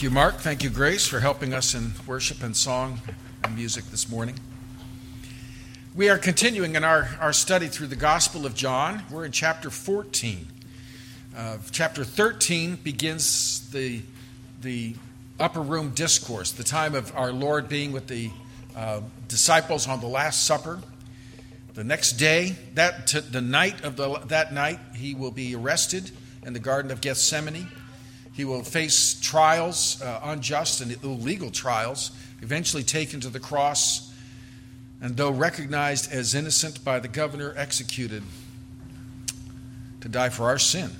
Thank you, Mark. Thank you, Grace, for helping us in worship and song and music this morning. We are continuing in our, our study through the Gospel of John. We're in chapter 14. Uh, chapter 13 begins the, the upper room discourse, the time of our Lord being with the uh, disciples on the Last Supper. The next day, that t- the night of the, that night, he will be arrested in the Garden of Gethsemane. He will face trials, uh, unjust and illegal trials, eventually taken to the cross, and though recognized as innocent by the governor, executed to die for our sin.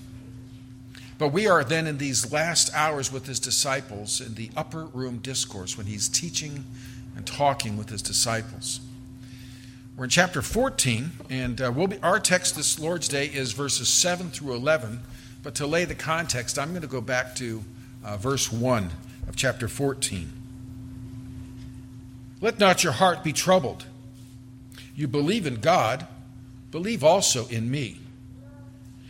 But we are then in these last hours with his disciples in the upper room discourse when he's teaching and talking with his disciples. We're in chapter 14, and uh, we'll be, our text this Lord's Day is verses 7 through 11. But to lay the context, I'm going to go back to uh, verse 1 of chapter 14. Let not your heart be troubled. You believe in God, believe also in me.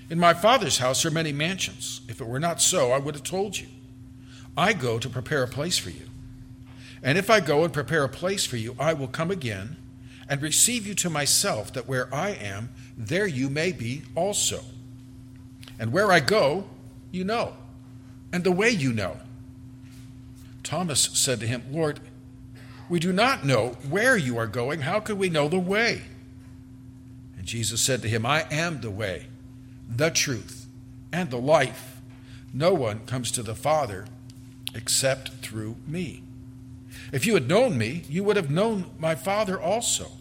In my Father's house are many mansions. If it were not so, I would have told you. I go to prepare a place for you. And if I go and prepare a place for you, I will come again and receive you to myself, that where I am, there you may be also. And where I go, you know, and the way you know. Thomas said to him, Lord, we do not know where you are going. How can we know the way? And Jesus said to him, I am the way, the truth, and the life. No one comes to the Father except through me. If you had known me, you would have known my Father also.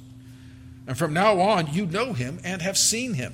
And from now on, you know him and have seen him.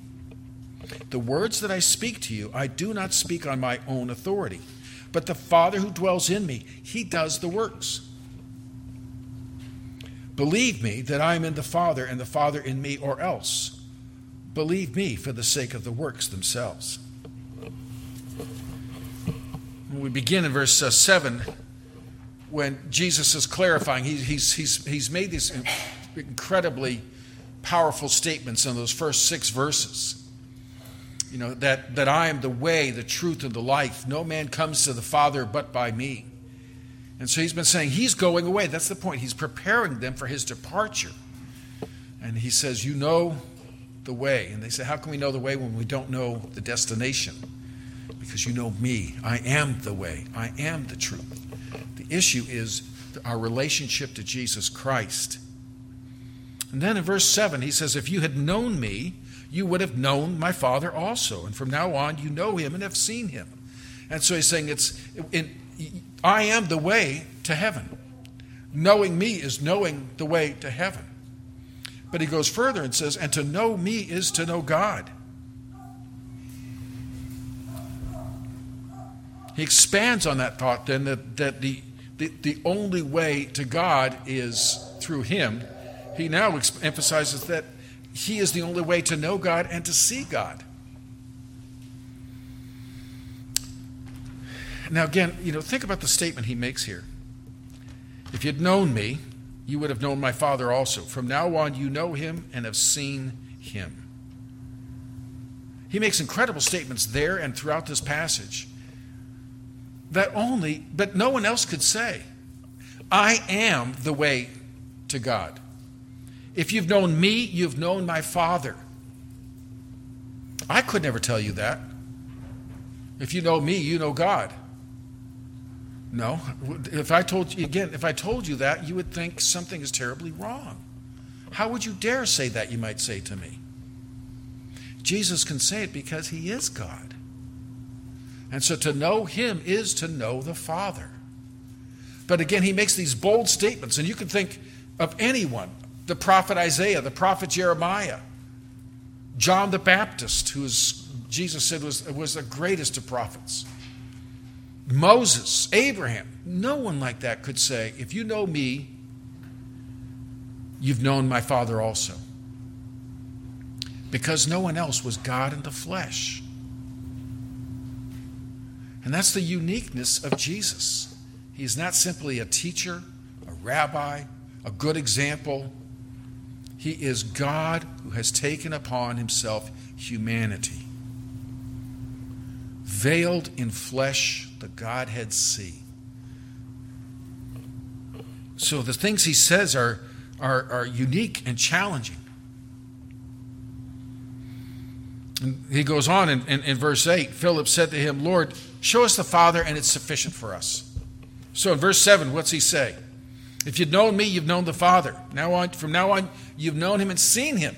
The words that I speak to you, I do not speak on my own authority, but the Father who dwells in me, he does the works. Believe me that I am in the Father and the Father in me, or else believe me for the sake of the works themselves. we begin in verse uh, 7 when Jesus is clarifying. He, he's, he's, he's made these incredibly powerful statements in those first six verses you know, that, that I am the way, the truth, and the life. No man comes to the Father but by me. And so he's been saying he's going away. That's the point. He's preparing them for his departure. And he says, You know the way. And they say, How can we know the way when we don't know the destination? Because you know me. I am the way. I am the truth. The issue is our relationship to Jesus Christ. And then in verse 7, he says, If you had known me, you would have known my Father also. And from now on, you know him and have seen him. And so he's saying, it's, I am the way to heaven. Knowing me is knowing the way to heaven. But he goes further and says, and to know me is to know God. He expands on that thought then that, that the, the, the only way to God is through him. He now emphasizes that he is the only way to know God and to see God. Now, again, you know, think about the statement he makes here. If you'd known me, you would have known my Father also. From now on, you know him and have seen him. He makes incredible statements there and throughout this passage that only, but no one else could say. I am the way to God. If you've known me, you've known my Father. I could never tell you that. If you know me, you know God. No. If I told you, again, if I told you that, you would think something is terribly wrong. How would you dare say that, you might say to me? Jesus can say it because he is God. And so to know him is to know the Father. But again, he makes these bold statements, and you can think of anyone the prophet Isaiah, the prophet Jeremiah, John the Baptist, who is, Jesus said was, was the greatest of prophets. Moses, Abraham, no one like that could say, If you know me, you've known my Father also. Because no one else was God in the flesh. And that's the uniqueness of Jesus. He's not simply a teacher, a rabbi, a good example. He is God who has taken upon himself humanity. Veiled in flesh, the Godhead see. So the things he says are, are, are unique and challenging. And he goes on in, in, in verse 8 Philip said to him, Lord, show us the Father, and it's sufficient for us. So in verse 7, what's he say? If you'd known me, you've known the Father. Now on, from now on, you've known him and seen him.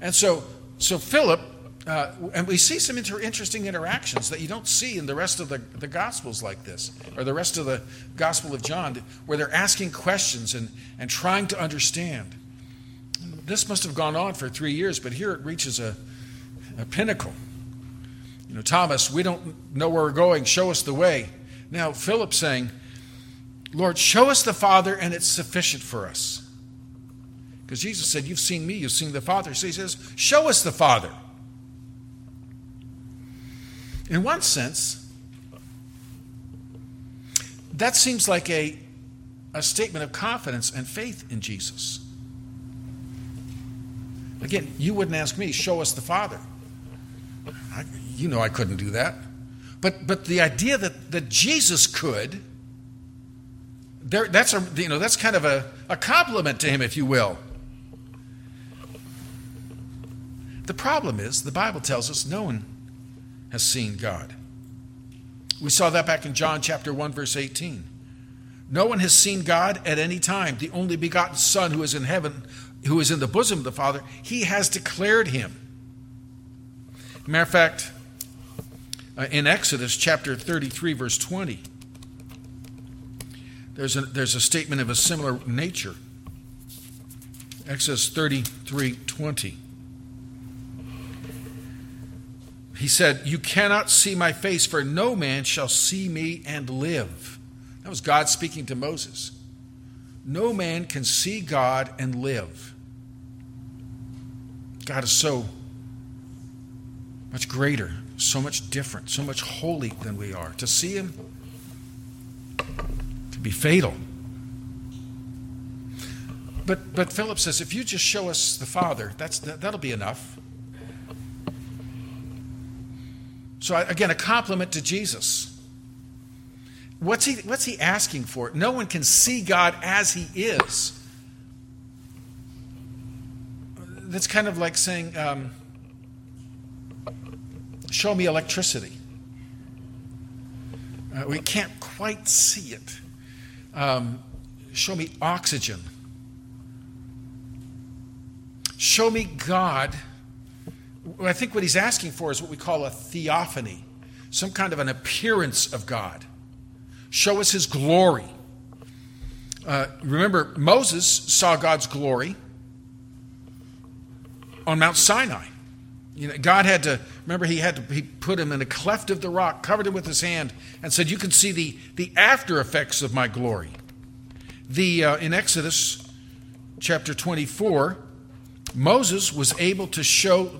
And so, so Philip, uh, and we see some inter- interesting interactions that you don't see in the rest of the, the Gospels like this, or the rest of the Gospel of John, where they're asking questions and, and trying to understand. This must have gone on for three years, but here it reaches a, a pinnacle. You know, Thomas, we don't know where we're going. Show us the way. Now, Philip saying, Lord, show us the Father, and it's sufficient for us. Because Jesus said, You've seen me, you've seen the Father. So he says, Show us the Father. In one sense, that seems like a, a statement of confidence and faith in Jesus. Again, you wouldn't ask me, Show us the Father. I, you know I couldn't do that. But, but the idea that, that Jesus could, there, that's, a, you know, that's kind of a, a compliment to him, if you will. The problem is, the Bible tells us no one has seen God. We saw that back in John chapter 1, verse 18. No one has seen God at any time. The only begotten Son who is in heaven, who is in the bosom of the Father, he has declared him. Matter of fact, uh, in Exodus chapter 33, verse 20, there's a, there's a statement of a similar nature. Exodus 33, 20. He said, You cannot see my face, for no man shall see me and live. That was God speaking to Moses. No man can see God and live. God is so much greater, so much different, so much holy than we are. To see Him could be fatal. But, but Philip says, if you just show us the Father, that's, that, that'll be enough. So, again, a compliment to Jesus. What's he, what's he asking for? No one can see God as he is. That's kind of like saying, um, Show me electricity. Uh, we can't quite see it. Um, show me oxygen. Show me God. I think what he's asking for is what we call a theophany, some kind of an appearance of God. Show us his glory. Uh, remember, Moses saw God's glory on Mount Sinai. You know, God had to remember he had to he put him in a cleft of the rock, covered him with his hand, and said, "You can see the the after effects of my glory." The uh, in Exodus chapter 24, Moses was able to show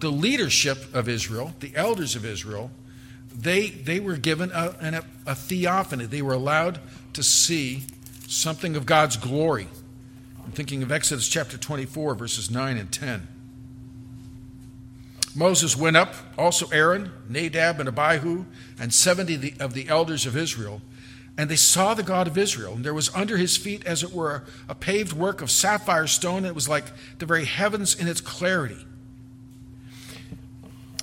the leadership of Israel, the elders of Israel. They they were given a, a, a theophany. They were allowed to see something of God's glory. I'm thinking of Exodus chapter 24, verses 9 and 10. Moses went up, also Aaron, Nadab, and Abihu, and 70 of the elders of Israel. And they saw the God of Israel. And there was under his feet, as it were, a paved work of sapphire stone. And it was like the very heavens in its clarity.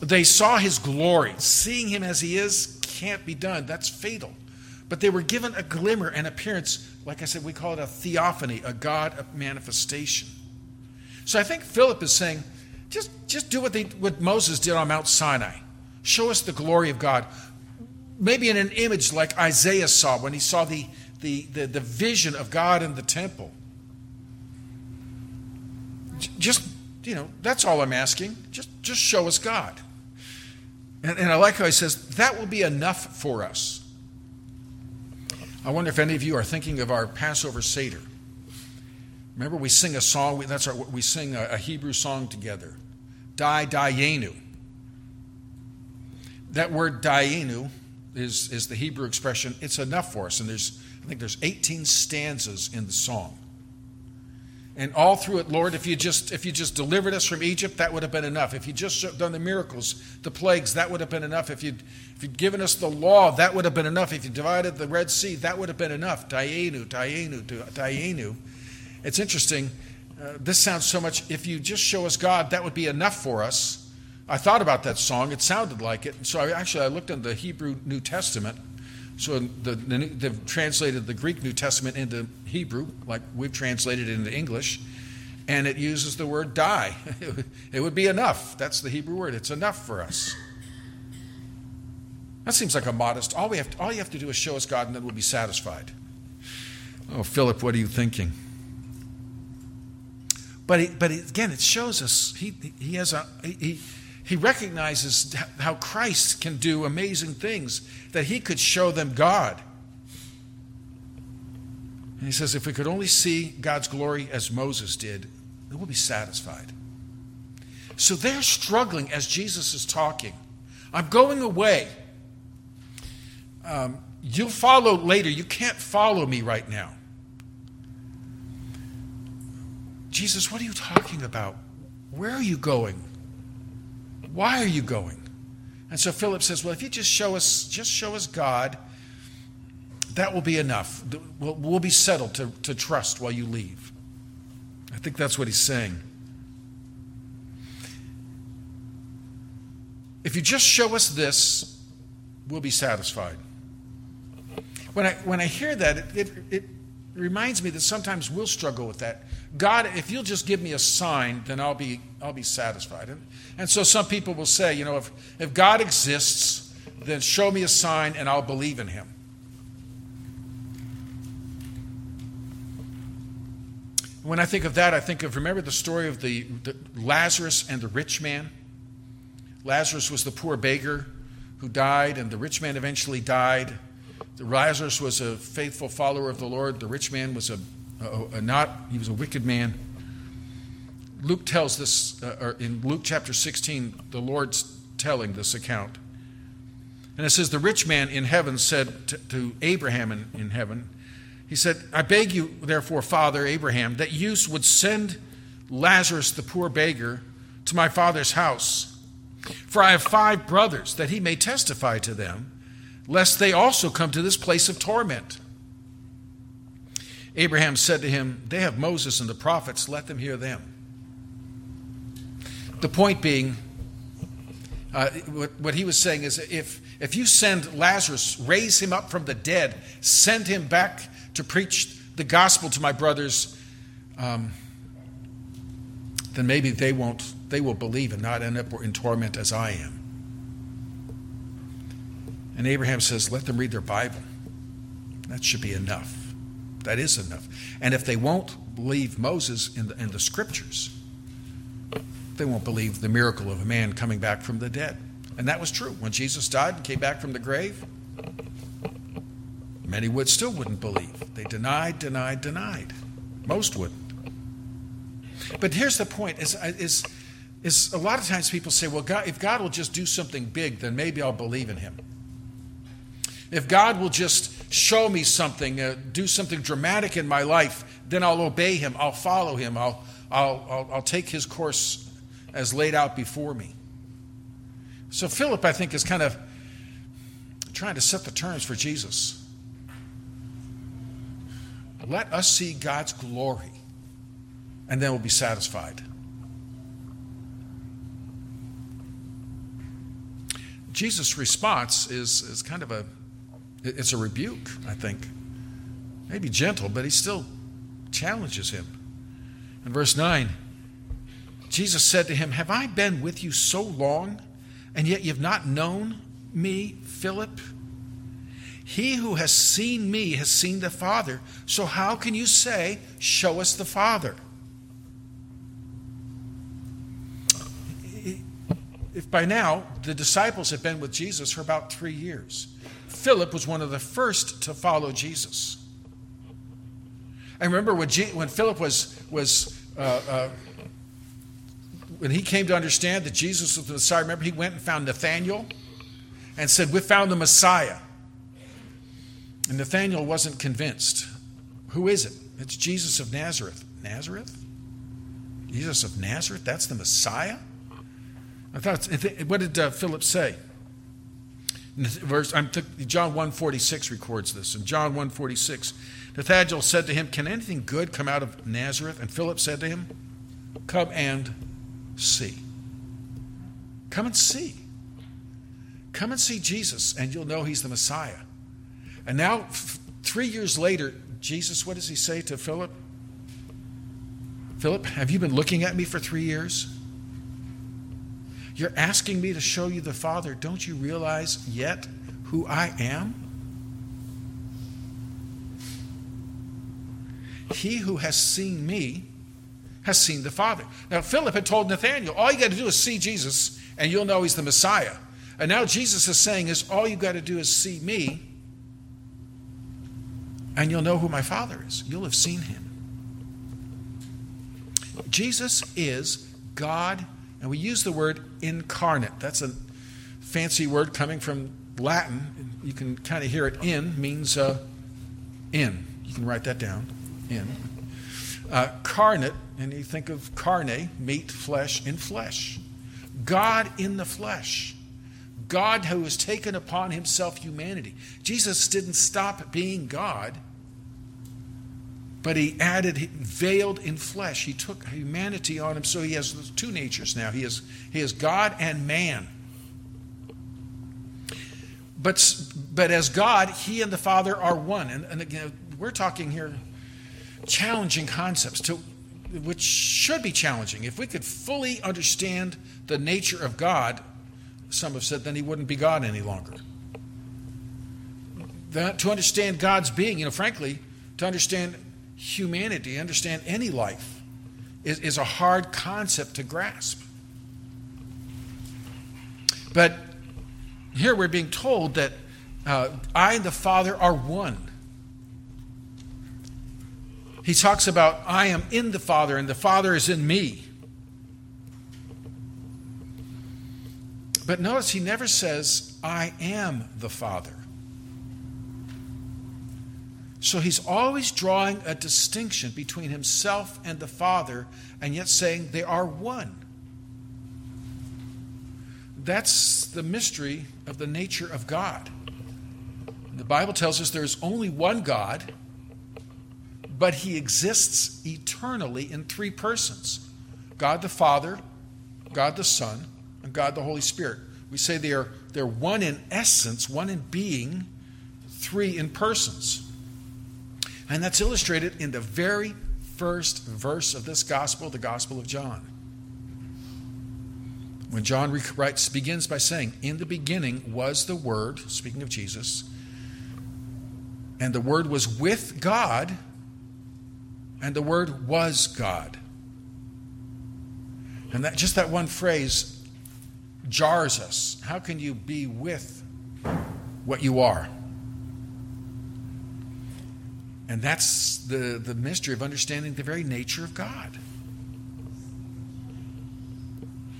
They saw his glory. Seeing him as he is can't be done. That's fatal. But they were given a glimmer, an appearance. Like I said, we call it a theophany, a God manifestation. So I think Philip is saying, just, just do what, they, what Moses did on Mount Sinai. Show us the glory of God. Maybe in an image like Isaiah saw when he saw the, the, the, the vision of God in the temple. Just, you know, that's all I'm asking. Just, just show us God. And, and I like how he says, that will be enough for us. I wonder if any of you are thinking of our Passover Seder. Remember, we sing a song, that's our, we sing a, a Hebrew song together. Die, Dayenu. That word Dayenu is, is the Hebrew expression, it's enough for us. And there's, I think there's 18 stanzas in the song. And all through it, Lord, if you just if you just delivered us from Egypt, that would have been enough. If you just done the miracles, the plagues, that would have been enough. If you'd if you'd given us the law, that would have been enough. If you divided the Red Sea, that would have been enough. Dayenu, Dayenu, Dayenu. It's interesting. Uh, this sounds so much. If you just show us God, that would be enough for us. I thought about that song. It sounded like it. So I actually I looked in the Hebrew New Testament. So the, the, they've translated the Greek New Testament into Hebrew, like we've translated it into English, and it uses the word die. it would be enough. That's the Hebrew word. It's enough for us. That seems like a modest. All we have, to, all you have to do is show us God, and then we'll be satisfied. Oh, Philip, what are you thinking? But, he, but again, it shows us he, he has a he, he recognizes how Christ can do amazing things, that he could show them God. And he says, if we could only see God's glory as Moses did, then we'll be satisfied. So they're struggling as Jesus is talking. I'm going away. Um, you'll follow later. You can't follow me right now. Jesus, what are you talking about? Where are you going? Why are you going? And so Philip says, Well, if you just show us, just show us God, that will be enough. We'll, we'll be settled to, to trust while you leave. I think that's what he's saying. If you just show us this, we'll be satisfied. When I, when I hear that, it, it, it reminds me that sometimes we'll struggle with that. God, if you'll just give me a sign, then I'll be, I'll be satisfied. And, and so some people will say, you know, if, if God exists, then show me a sign and I'll believe in him. When I think of that, I think of remember the story of the, the Lazarus and the rich man? Lazarus was the poor beggar who died, and the rich man eventually died. The Lazarus was a faithful follower of the Lord. The rich man was a, a, a not, he was a wicked man. Luke tells this, uh, in Luke chapter 16, the Lord's telling this account. And it says, The rich man in heaven said to, to Abraham in, in heaven, He said, I beg you, therefore, Father Abraham, that you would send Lazarus, the poor beggar, to my father's house. For I have five brothers, that he may testify to them, lest they also come to this place of torment. Abraham said to him, They have Moses and the prophets, let them hear them. The point being, uh, what, what he was saying is if, if you send Lazarus, raise him up from the dead, send him back to preach the gospel to my brothers, um, then maybe they won't, they will believe and not end up in torment as I am. And Abraham says, let them read their Bible. That should be enough. That is enough. And if they won't believe Moses in the, in the scriptures, they won't believe the miracle of a man coming back from the dead. And that was true. When Jesus died and came back from the grave, many would still wouldn't believe. They denied, denied, denied. Most wouldn't. But here's the point: is, is, is a lot of times people say, "Well, God, if God will just do something big, then maybe I'll believe in Him." If God will just show me something, uh, do something dramatic in my life, then I'll obey Him. I'll follow Him. I'll, I'll, I'll, I'll take His course as laid out before me. So Philip, I think, is kind of trying to set the terms for Jesus. Let us see God's glory, and then we'll be satisfied. Jesus' response is, is kind of a it's a rebuke, I think. Maybe gentle, but he still challenges him. In verse 9, Jesus said to him, Have I been with you so long, and yet you've not known me, Philip? He who has seen me has seen the Father. So how can you say, Show us the Father? if by now the disciples had been with Jesus for about three years. Philip was one of the first to follow Jesus. I remember when, G- when Philip was, was uh, uh, when he came to understand that Jesus was the Messiah, remember he went and found Nathanael and said, We found the Messiah. And Nathanael wasn't convinced. Who is it? It's Jesus of Nazareth. Nazareth? Jesus of Nazareth? That's the Messiah? I thought, what did uh, Philip say? Verse, I'm John 146 records this. In John 146, Nathanael said to him, Can anything good come out of Nazareth? And Philip said to him, Come and see. Come and see. Come and see Jesus, and you'll know he's the Messiah. And now, f- three years later, Jesus, what does he say to Philip? Philip, have you been looking at me for three years? You're asking me to show you the Father. Don't you realize yet who I am? He who has seen me has seen the Father. Now, Philip had told Nathanael, all you got to do is see Jesus and you'll know he's the Messiah. And now Jesus is saying is all you got to do is see me and you'll know who my Father is. You'll have seen him. Jesus is God, and we use the word incarnate. That's a fancy word coming from Latin. You can kind of hear it in, means uh, in. You can write that down. In. Uh, carnate, and you think of carne, meat, flesh, in flesh. God in the flesh. God who has taken upon himself humanity. Jesus didn't stop being God but he added, veiled in flesh. He took humanity on him, so he has two natures now. He is, he is God and man. But, but as God, he and the Father are one. And, and again, we're talking here challenging concepts, to, which should be challenging. If we could fully understand the nature of God, some have said, then he wouldn't be God any longer. That, to understand God's being, you know, frankly, to understand humanity, understand any life, is, is a hard concept to grasp. But here we're being told that uh, I and the Father are one. He talks about, I am in the Father and the Father is in me. But notice he never says, I am the Father. So he's always drawing a distinction between himself and the Father, and yet saying they are one. That's the mystery of the nature of God. The Bible tells us there's only one God, but he exists eternally in three persons God the Father, God the Son, and God the Holy Spirit. We say they are, they're one in essence, one in being, three in persons. And that's illustrated in the very first verse of this gospel, the Gospel of John. When John writes, begins by saying, In the beginning was the Word, speaking of Jesus, and the Word was with God, and the Word was God. And that just that one phrase jars us. How can you be with what you are? And that's the, the mystery of understanding the very nature of God.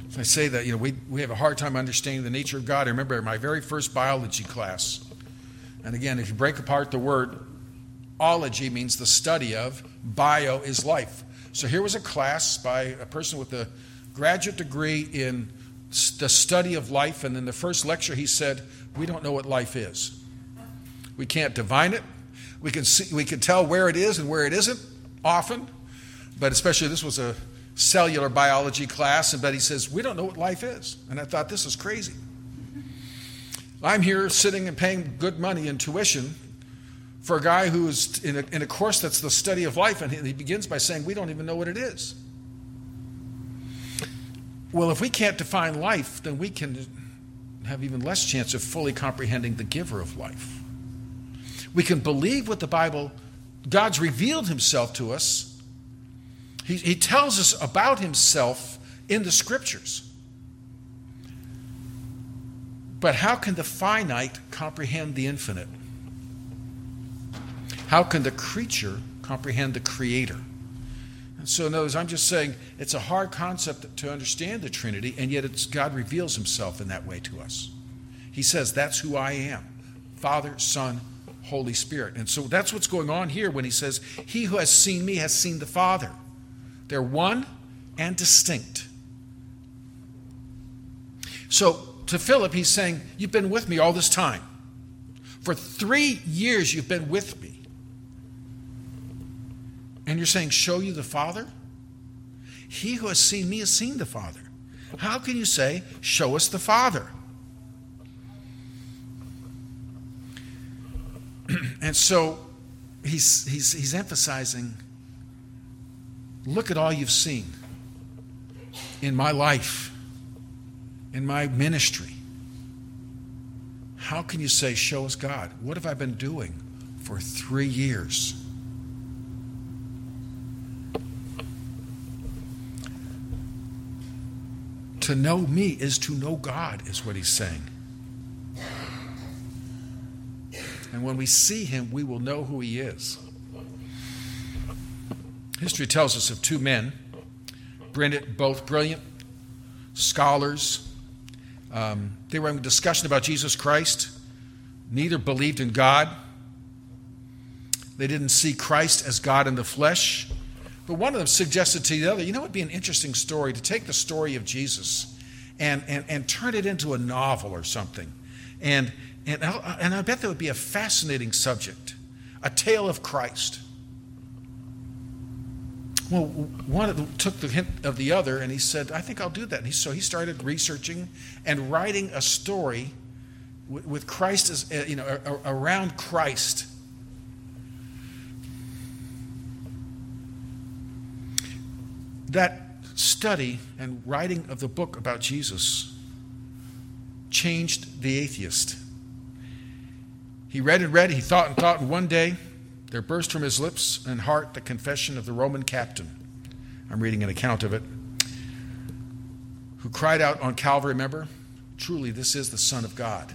So I say that, you know, we, we have a hard time understanding the nature of God. I remember my very first biology class. And again, if you break apart the word, ology means the study of, bio is life. So here was a class by a person with a graduate degree in the study of life. And in the first lecture, he said, We don't know what life is. We can't divine it. We can, see, we can tell where it is and where it isn't often, but especially this was a cellular biology class, and Betty says, We don't know what life is. And I thought, this is crazy. I'm here sitting and paying good money in tuition for a guy who's in a, in a course that's the study of life, and he begins by saying, We don't even know what it is. Well, if we can't define life, then we can have even less chance of fully comprehending the giver of life. We can believe what the Bible, God's revealed himself to us. He, he tells us about himself in the scriptures. But how can the finite comprehend the infinite? How can the creature comprehend the creator? And so, in other words, I'm just saying it's a hard concept to understand the Trinity, and yet it's, God reveals himself in that way to us. He says, That's who I am Father, Son, Holy Spirit. And so that's what's going on here when he says, He who has seen me has seen the Father. They're one and distinct. So to Philip, he's saying, You've been with me all this time. For three years, you've been with me. And you're saying, Show you the Father? He who has seen me has seen the Father. How can you say, Show us the Father? and so he's, he's, he's emphasizing look at all you've seen in my life, in my ministry. How can you say, Show us God? What have I been doing for three years? To know me is to know God, is what he's saying. And when we see him, we will know who he is. History tells us of two men, both brilliant scholars. Um, they were in a discussion about Jesus Christ. Neither believed in God. They didn't see Christ as God in the flesh. But one of them suggested to the other, you know, it would be an interesting story to take the story of Jesus and, and, and turn it into a novel or something. And, and, and I bet that would be a fascinating subject a tale of Christ. Well, one took the hint of the other and he said, I think I'll do that. And he, so he started researching and writing a story with, with Christ as, uh, you know, around Christ. That study and writing of the book about Jesus changed the atheist. He read and read, he thought and thought, and one day there burst from his lips and heart the confession of the Roman captain. I'm reading an account of it. Who cried out on Calvary, remember? Truly, this is the Son of God.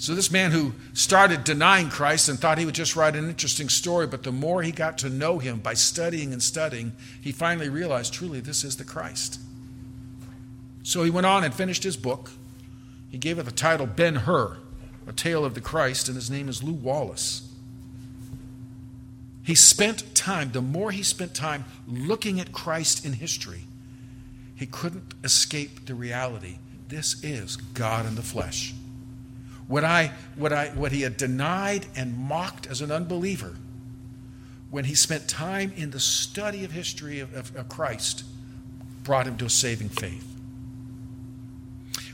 So, this man who started denying Christ and thought he would just write an interesting story, but the more he got to know him by studying and studying, he finally realized truly this is the Christ. So, he went on and finished his book. He gave it the title Ben Hur, a tale of the Christ, and his name is Lew Wallace. He spent time, the more he spent time looking at Christ in history, he couldn't escape the reality this is God in the flesh. What, I, what, I, what he had denied and mocked as an unbeliever, when he spent time in the study of history of, of, of Christ, brought him to a saving faith.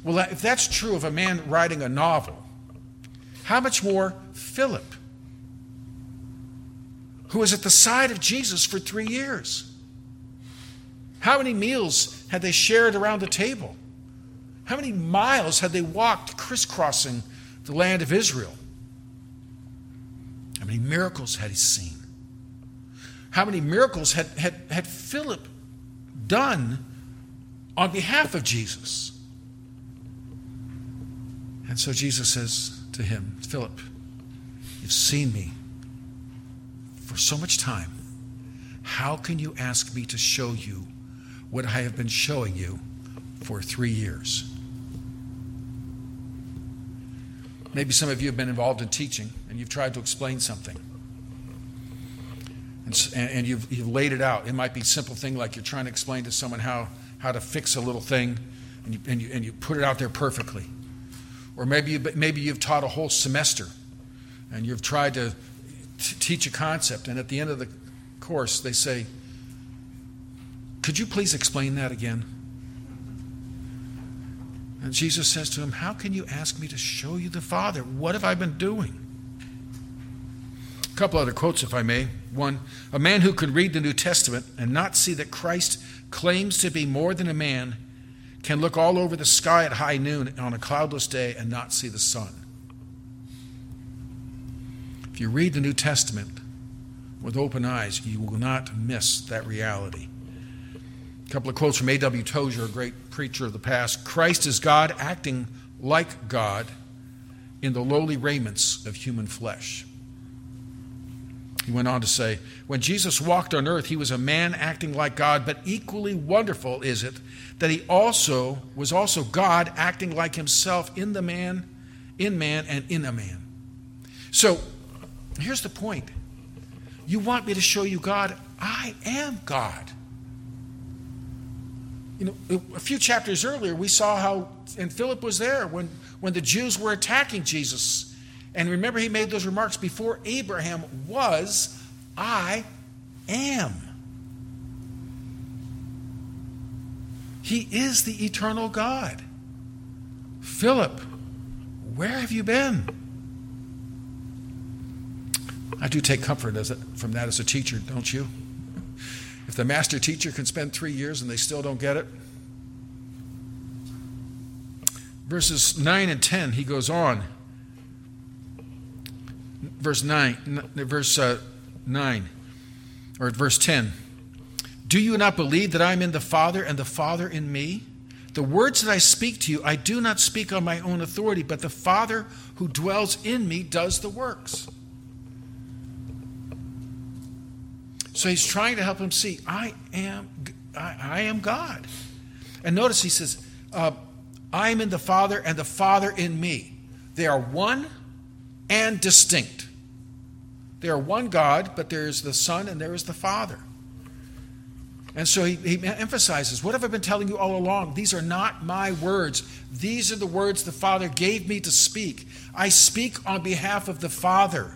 Well, if that's true of a man writing a novel, how much more Philip? who was at the side of Jesus for three years. How many meals had they shared around the table? How many miles had they walked crisscrossing the land of Israel? How many miracles had he seen? How many miracles had, had, had Philip done on behalf of Jesus? And so Jesus says to him, Philip, you've seen me for so much time, how can you ask me to show you what I have been showing you for three years? Maybe some of you have been involved in teaching and you've tried to explain something. And, and you've, you've laid it out. It might be a simple thing like you're trying to explain to someone how, how to fix a little thing and you, and, you, and you put it out there perfectly. Or maybe, you, maybe you've taught a whole semester and you've tried to teach a concept, and at the end of the course, they say, Could you please explain that again? And Jesus says to him, How can you ask me to show you the Father? What have I been doing? A couple other quotes, if I may. One, a man who could read the New Testament and not see that Christ claims to be more than a man can look all over the sky at high noon on a cloudless day and not see the sun. If you read the New Testament with open eyes, you will not miss that reality. A couple of quotes from A.W. Tozer, a great preacher of the past Christ is God acting like God in the lowly raiments of human flesh. He went on to say, When Jesus walked on earth, he was a man acting like God, but equally wonderful is it that he also was also God acting like himself in the man, in man, and in a man. So here's the point. You want me to show you God? I am God. You know, a few chapters earlier, we saw how, and Philip was there when, when the Jews were attacking Jesus. And remember, he made those remarks before Abraham was, I am. He is the eternal God. Philip, where have you been? I do take comfort a, from that as a teacher, don't you? If the master teacher can spend three years and they still don't get it. Verses 9 and 10, he goes on. Verse 9, verse uh, 9, or verse 10. Do you not believe that I am in the Father and the Father in me? The words that I speak to you, I do not speak on my own authority, but the Father who dwells in me does the works. So he's trying to help him see, I am, I, I am God. And notice he says, uh, I am in the Father and the Father in me. They are one and distinct. They are one God, but there is the Son and there is the Father. And so he, he, emphasizes, What have I been telling you all along? These are not my words. These are the words the Father gave me to speak. I speak on behalf of the Father.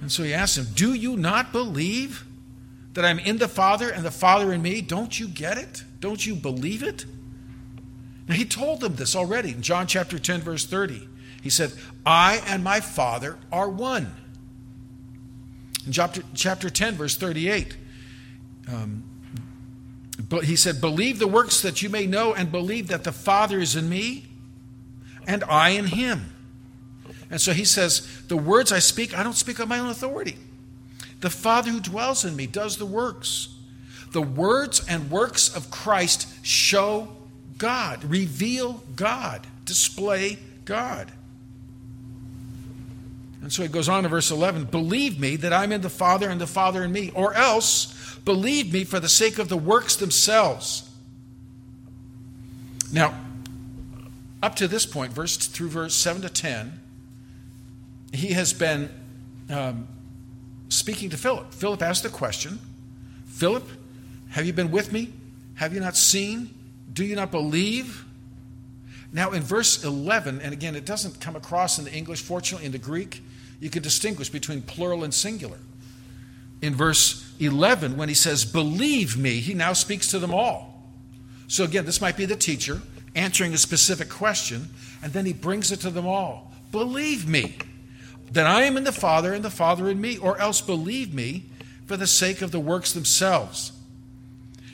And so he asks him, Do you not believe that I'm in the Father and the Father in me? Don't you get it? Don't you believe it? He told them this already in John chapter 10, verse 30. He said, I and my Father are one. In chapter, chapter 10, verse 38, um, but he said, Believe the works that you may know, and believe that the Father is in me, and I in him. And so he says, The words I speak, I don't speak on my own authority. The Father who dwells in me does the works. The words and works of Christ show God, reveal God, display God. And so he goes on to verse 11 Believe me that I'm in the Father and the Father in me, or else believe me for the sake of the works themselves. Now, up to this point, verse through verse 7 to 10, he has been um, speaking to Philip. Philip asked the question Philip, have you been with me? Have you not seen? Do you not believe? Now, in verse 11, and again, it doesn't come across in the English, fortunately, in the Greek, you can distinguish between plural and singular. In verse 11, when he says, Believe me, he now speaks to them all. So, again, this might be the teacher answering a specific question, and then he brings it to them all. Believe me that I am in the Father and the Father in me, or else believe me for the sake of the works themselves.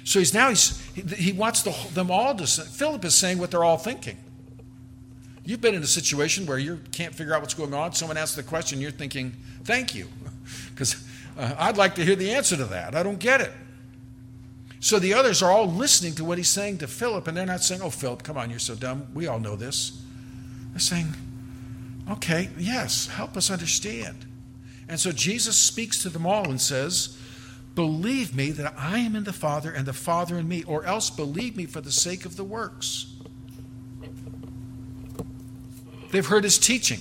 So he's now he's, he wants the, them all to. Philip is saying what they're all thinking. You've been in a situation where you can't figure out what's going on. Someone asks the question, you're thinking, "Thank you," because uh, I'd like to hear the answer to that. I don't get it. So the others are all listening to what he's saying to Philip, and they're not saying, "Oh, Philip, come on, you're so dumb. We all know this." They're saying, Okay, yes, help us understand. And so Jesus speaks to them all and says, Believe me that I am in the Father and the Father in me, or else believe me for the sake of the works. They've heard his teaching,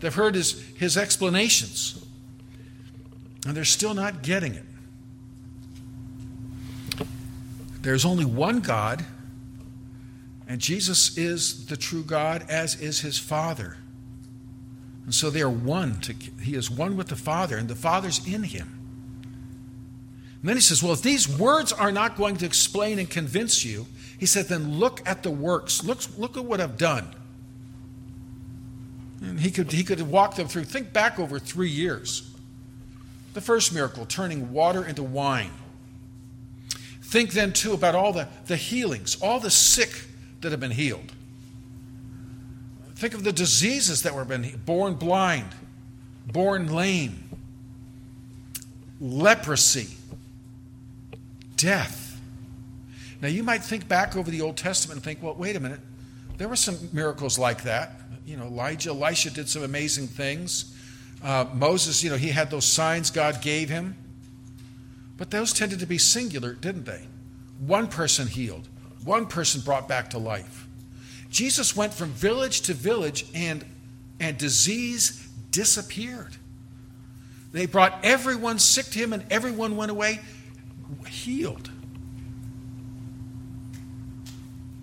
they've heard his, his explanations, and they're still not getting it. There's only one God, and Jesus is the true God, as is his Father. And so they are one. To, he is one with the Father, and the Father's in him. And then he says, Well, if these words are not going to explain and convince you, he said, then look at the works. Look, look at what I've done. And he could, he could walk them through. Think back over three years. The first miracle, turning water into wine. Think then, too, about all the, the healings, all the sick that have been healed. Think of the diseases that were been born blind, born lame, leprosy, death. Now, you might think back over the Old Testament and think, well, wait a minute. There were some miracles like that. You know, Elijah, Elisha did some amazing things. Uh, Moses, you know, he had those signs God gave him. But those tended to be singular, didn't they? One person healed, one person brought back to life. Jesus went from village to village and, and disease disappeared. They brought everyone sick to him and everyone went away healed.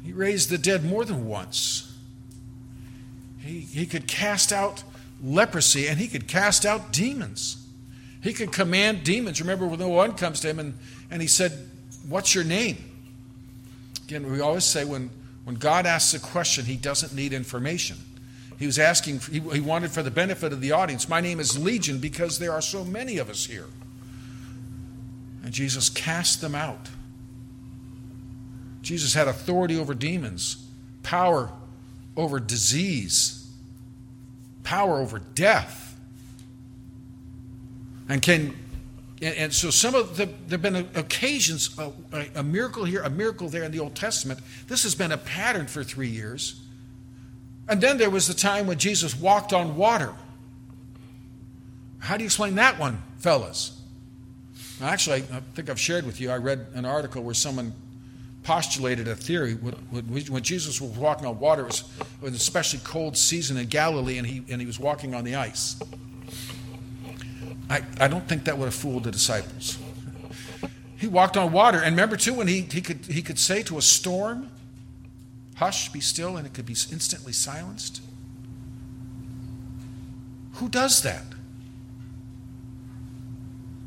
He raised the dead more than once. He, he could cast out leprosy and he could cast out demons. He could command demons. Remember when the one comes to him and, and he said, What's your name? Again, we always say when, when God asks a question, he doesn't need information. He was asking, he, he wanted for the benefit of the audience, My name is Legion because there are so many of us here. And Jesus cast them out. Jesus had authority over demons, power over disease, power over death. And can and, so some of the there have been occasions a, a, miracle here a miracle there in the old testament this has been a pattern for three years and then there was the time when jesus walked on water how do you explain that one fellas actually i think i've shared with you i read an article where someone postulated a theory when jesus was walking on water it was an especially cold season in galilee and he, and he was walking on the ice I, I don't think that would have fooled the disciples. He walked on water. And remember, too, when he, he, could, he could say to a storm, Hush, be still, and it could be instantly silenced. Who does that?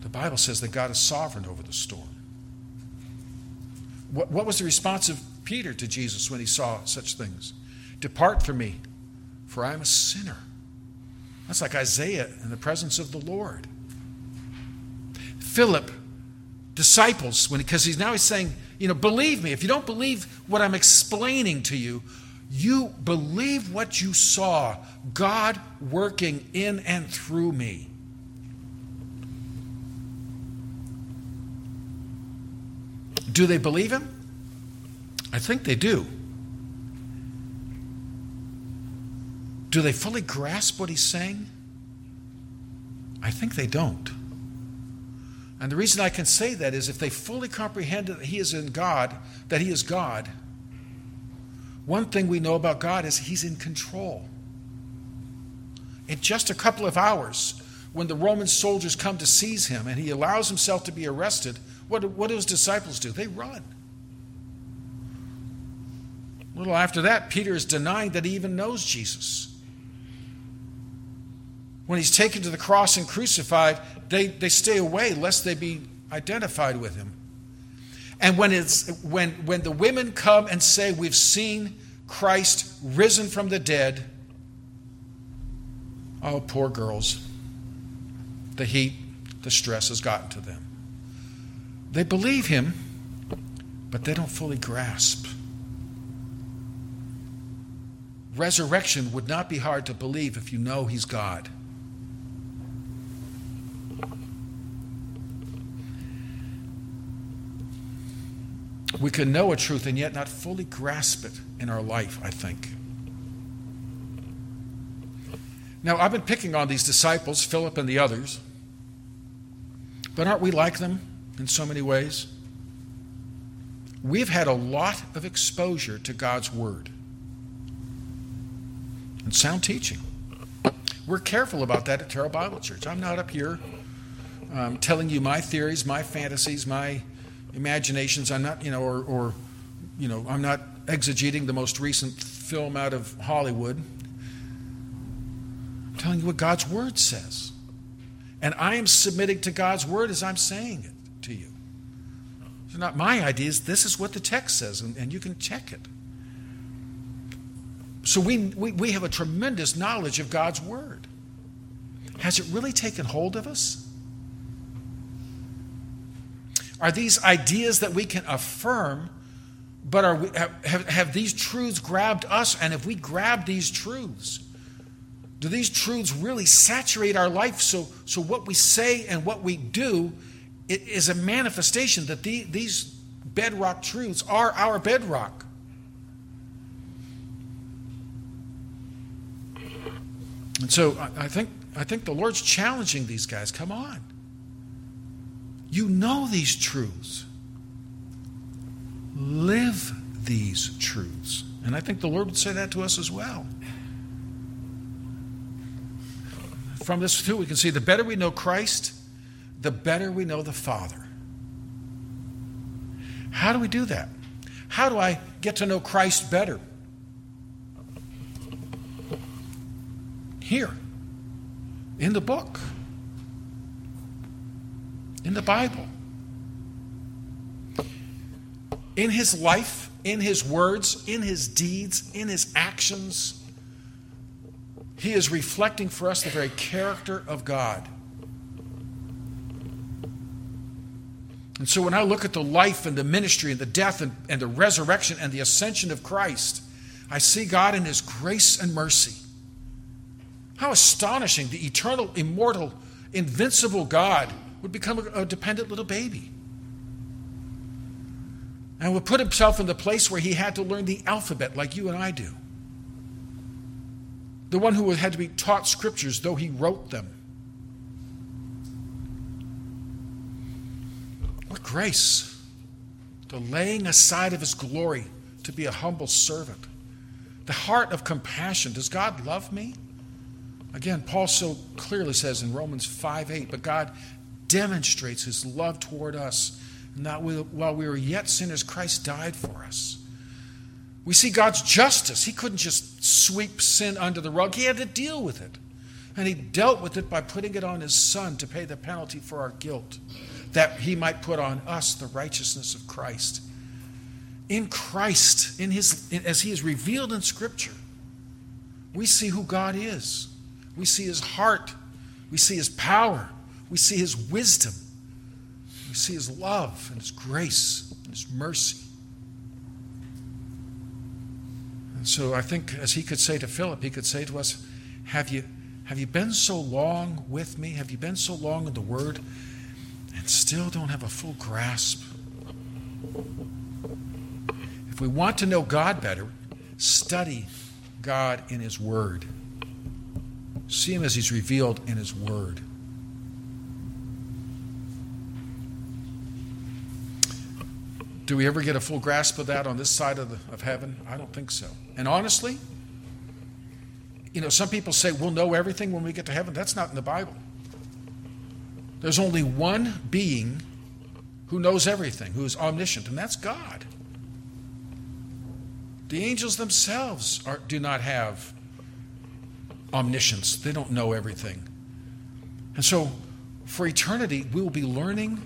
The Bible says that God is sovereign over the storm. What, what was the response of Peter to Jesus when he saw such things? Depart from me, for I am a sinner. That's like Isaiah in the presence of the Lord. Philip, disciples, when because he's now he's saying, you know, believe me. If you don't believe what I'm explaining to you, you believe what you saw, God working in and through me. Do they believe him? I think they do. Do they fully grasp what he's saying? I think they don't. And the reason I can say that is if they fully comprehend that he is in God, that he is God, one thing we know about God is he's in control. In just a couple of hours, when the Roman soldiers come to seize him and he allows himself to be arrested, what, what do his disciples do? They run. A little after that, Peter is denying that he even knows Jesus when he's taken to the cross and crucified, they, they stay away lest they be identified with him. And when, it's, when, when the women come and say, We've seen Christ risen from the dead, oh, poor girls. The heat, the stress has gotten to them. They believe him, but they don't fully grasp. Resurrection would not be hard to believe if you know he's God. We can know a truth and yet not fully grasp it in our life, I think. Now, I've been picking on these disciples, Philip and the others, but aren't we like them in so many ways? We've had a lot of exposure to God's Word and sound teaching. We're careful about that at Terra Bible Church. I'm not up here um, telling you my theories, my fantasies, my imaginations. I'm not, you know, or, or you know, I'm not exegeting the most recent film out of Hollywood. I'm telling you what God's Word says. And I am submitting to God's Word as I'm saying it to you. Are not my ideas. This is what the text says, and, and you can check it. So we, we, we have a tremendous knowledge of God's Word. Has it really taken hold of us? Are these ideas that we can affirm, but are we, have, have these truths grabbed us? And if we grab these truths, do these truths really saturate our life so, so what we say and what we do it is a manifestation that the, these bedrock truths are our bedrock. And so I, I think, I think the Lord's challenging these guys. Come on. You know these truths. Live these truths. And I think the Lord would say that to us as well. From this, too, we can see the better we know Christ, the better we know the Father. How do we do that? How do I get to know Christ better? Here, in the book, in the Bible, in his life, in his words, in his deeds, in his actions. He is reflecting for us the very character of God. And so when I look at the life and the ministry and the death and, and the resurrection and the ascension of Christ, I see God in his grace and mercy. How astonishing the eternal, immortal, invincible God would become a, a dependent little baby. And would put himself in the place where he had to learn the alphabet like you and I do. The one who had to be taught scriptures, though he wrote them. What grace! The laying aside of his glory to be a humble servant. The heart of compassion. Does God love me? Again, Paul so clearly says in Romans 5 8, but God demonstrates his love toward us. Not while we were yet sinners, Christ died for us. We see God's justice. He couldn't just sweep sin under the rug, He had to deal with it. And He dealt with it by putting it on His Son to pay the penalty for our guilt, that He might put on us the righteousness of Christ. In Christ, in his, as He is revealed in Scripture, we see who God is. We see His heart. We see His power. We see his wisdom. We see his love and his grace and his mercy. And so I think, as he could say to Philip, he could say to us, Have you, have you been so long with me? Have you been so long in the Word and still don't have a full grasp? If we want to know God better, study God in His Word. See Him as He's revealed in His Word. Do we ever get a full grasp of that on this side of, the, of heaven? I don't think so. And honestly, you know, some people say we'll know everything when we get to heaven. That's not in the Bible. There's only one being who knows everything, who is omniscient, and that's God. The angels themselves are, do not have omniscience, they don't know everything. And so, for eternity, we will be learning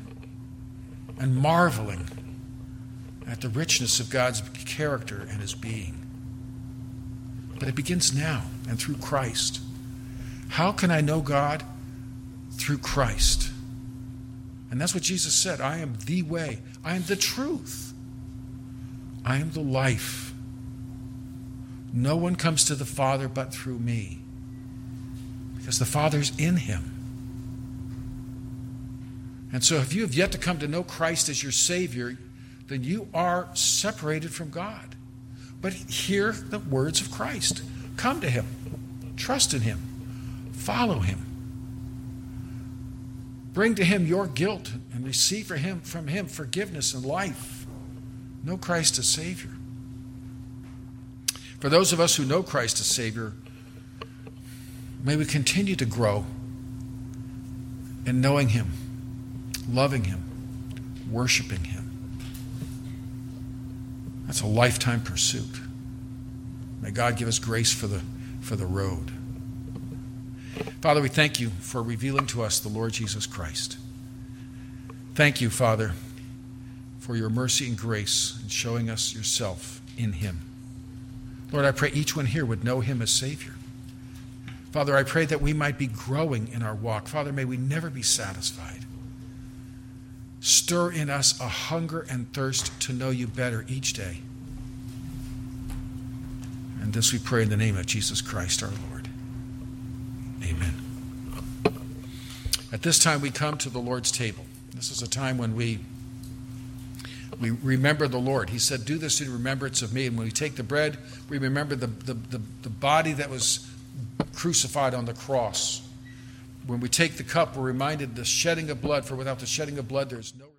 and marveling at the richness of God's character and his being. But it begins now and through Christ. How can I know God? Through Christ. And that's what Jesus said I am the way, I am the truth, I am the life. No one comes to the Father but through me, because the Father's in him. And so, if you have yet to come to know Christ as your Savior, then you are separated from God. But hear the words of Christ. Come to Him, trust in Him, follow Him. Bring to Him your guilt and receive for him, from Him forgiveness and life. Know Christ as Savior. For those of us who know Christ as Savior, may we continue to grow in knowing Him, loving Him, worshiping Him. That's a lifetime pursuit. May God give us grace for the, for the road. Father, we thank you for revealing to us the Lord Jesus Christ. Thank you, Father, for your mercy and grace in showing us yourself in him. Lord, I pray each one here would know him as Savior. Father, I pray that we might be growing in our walk. Father, may we never be satisfied. Stir in us a hunger and thirst to know you better each day. And this we pray in the name of Jesus Christ our Lord. Amen. At this time, we come to the Lord's table. This is a time when we we remember the Lord. He said, Do this in remembrance of me. And when we take the bread, we remember the, the, the, the body that was crucified on the cross. When we take the cup, we're reminded the shedding of blood, for without the shedding of blood, there's no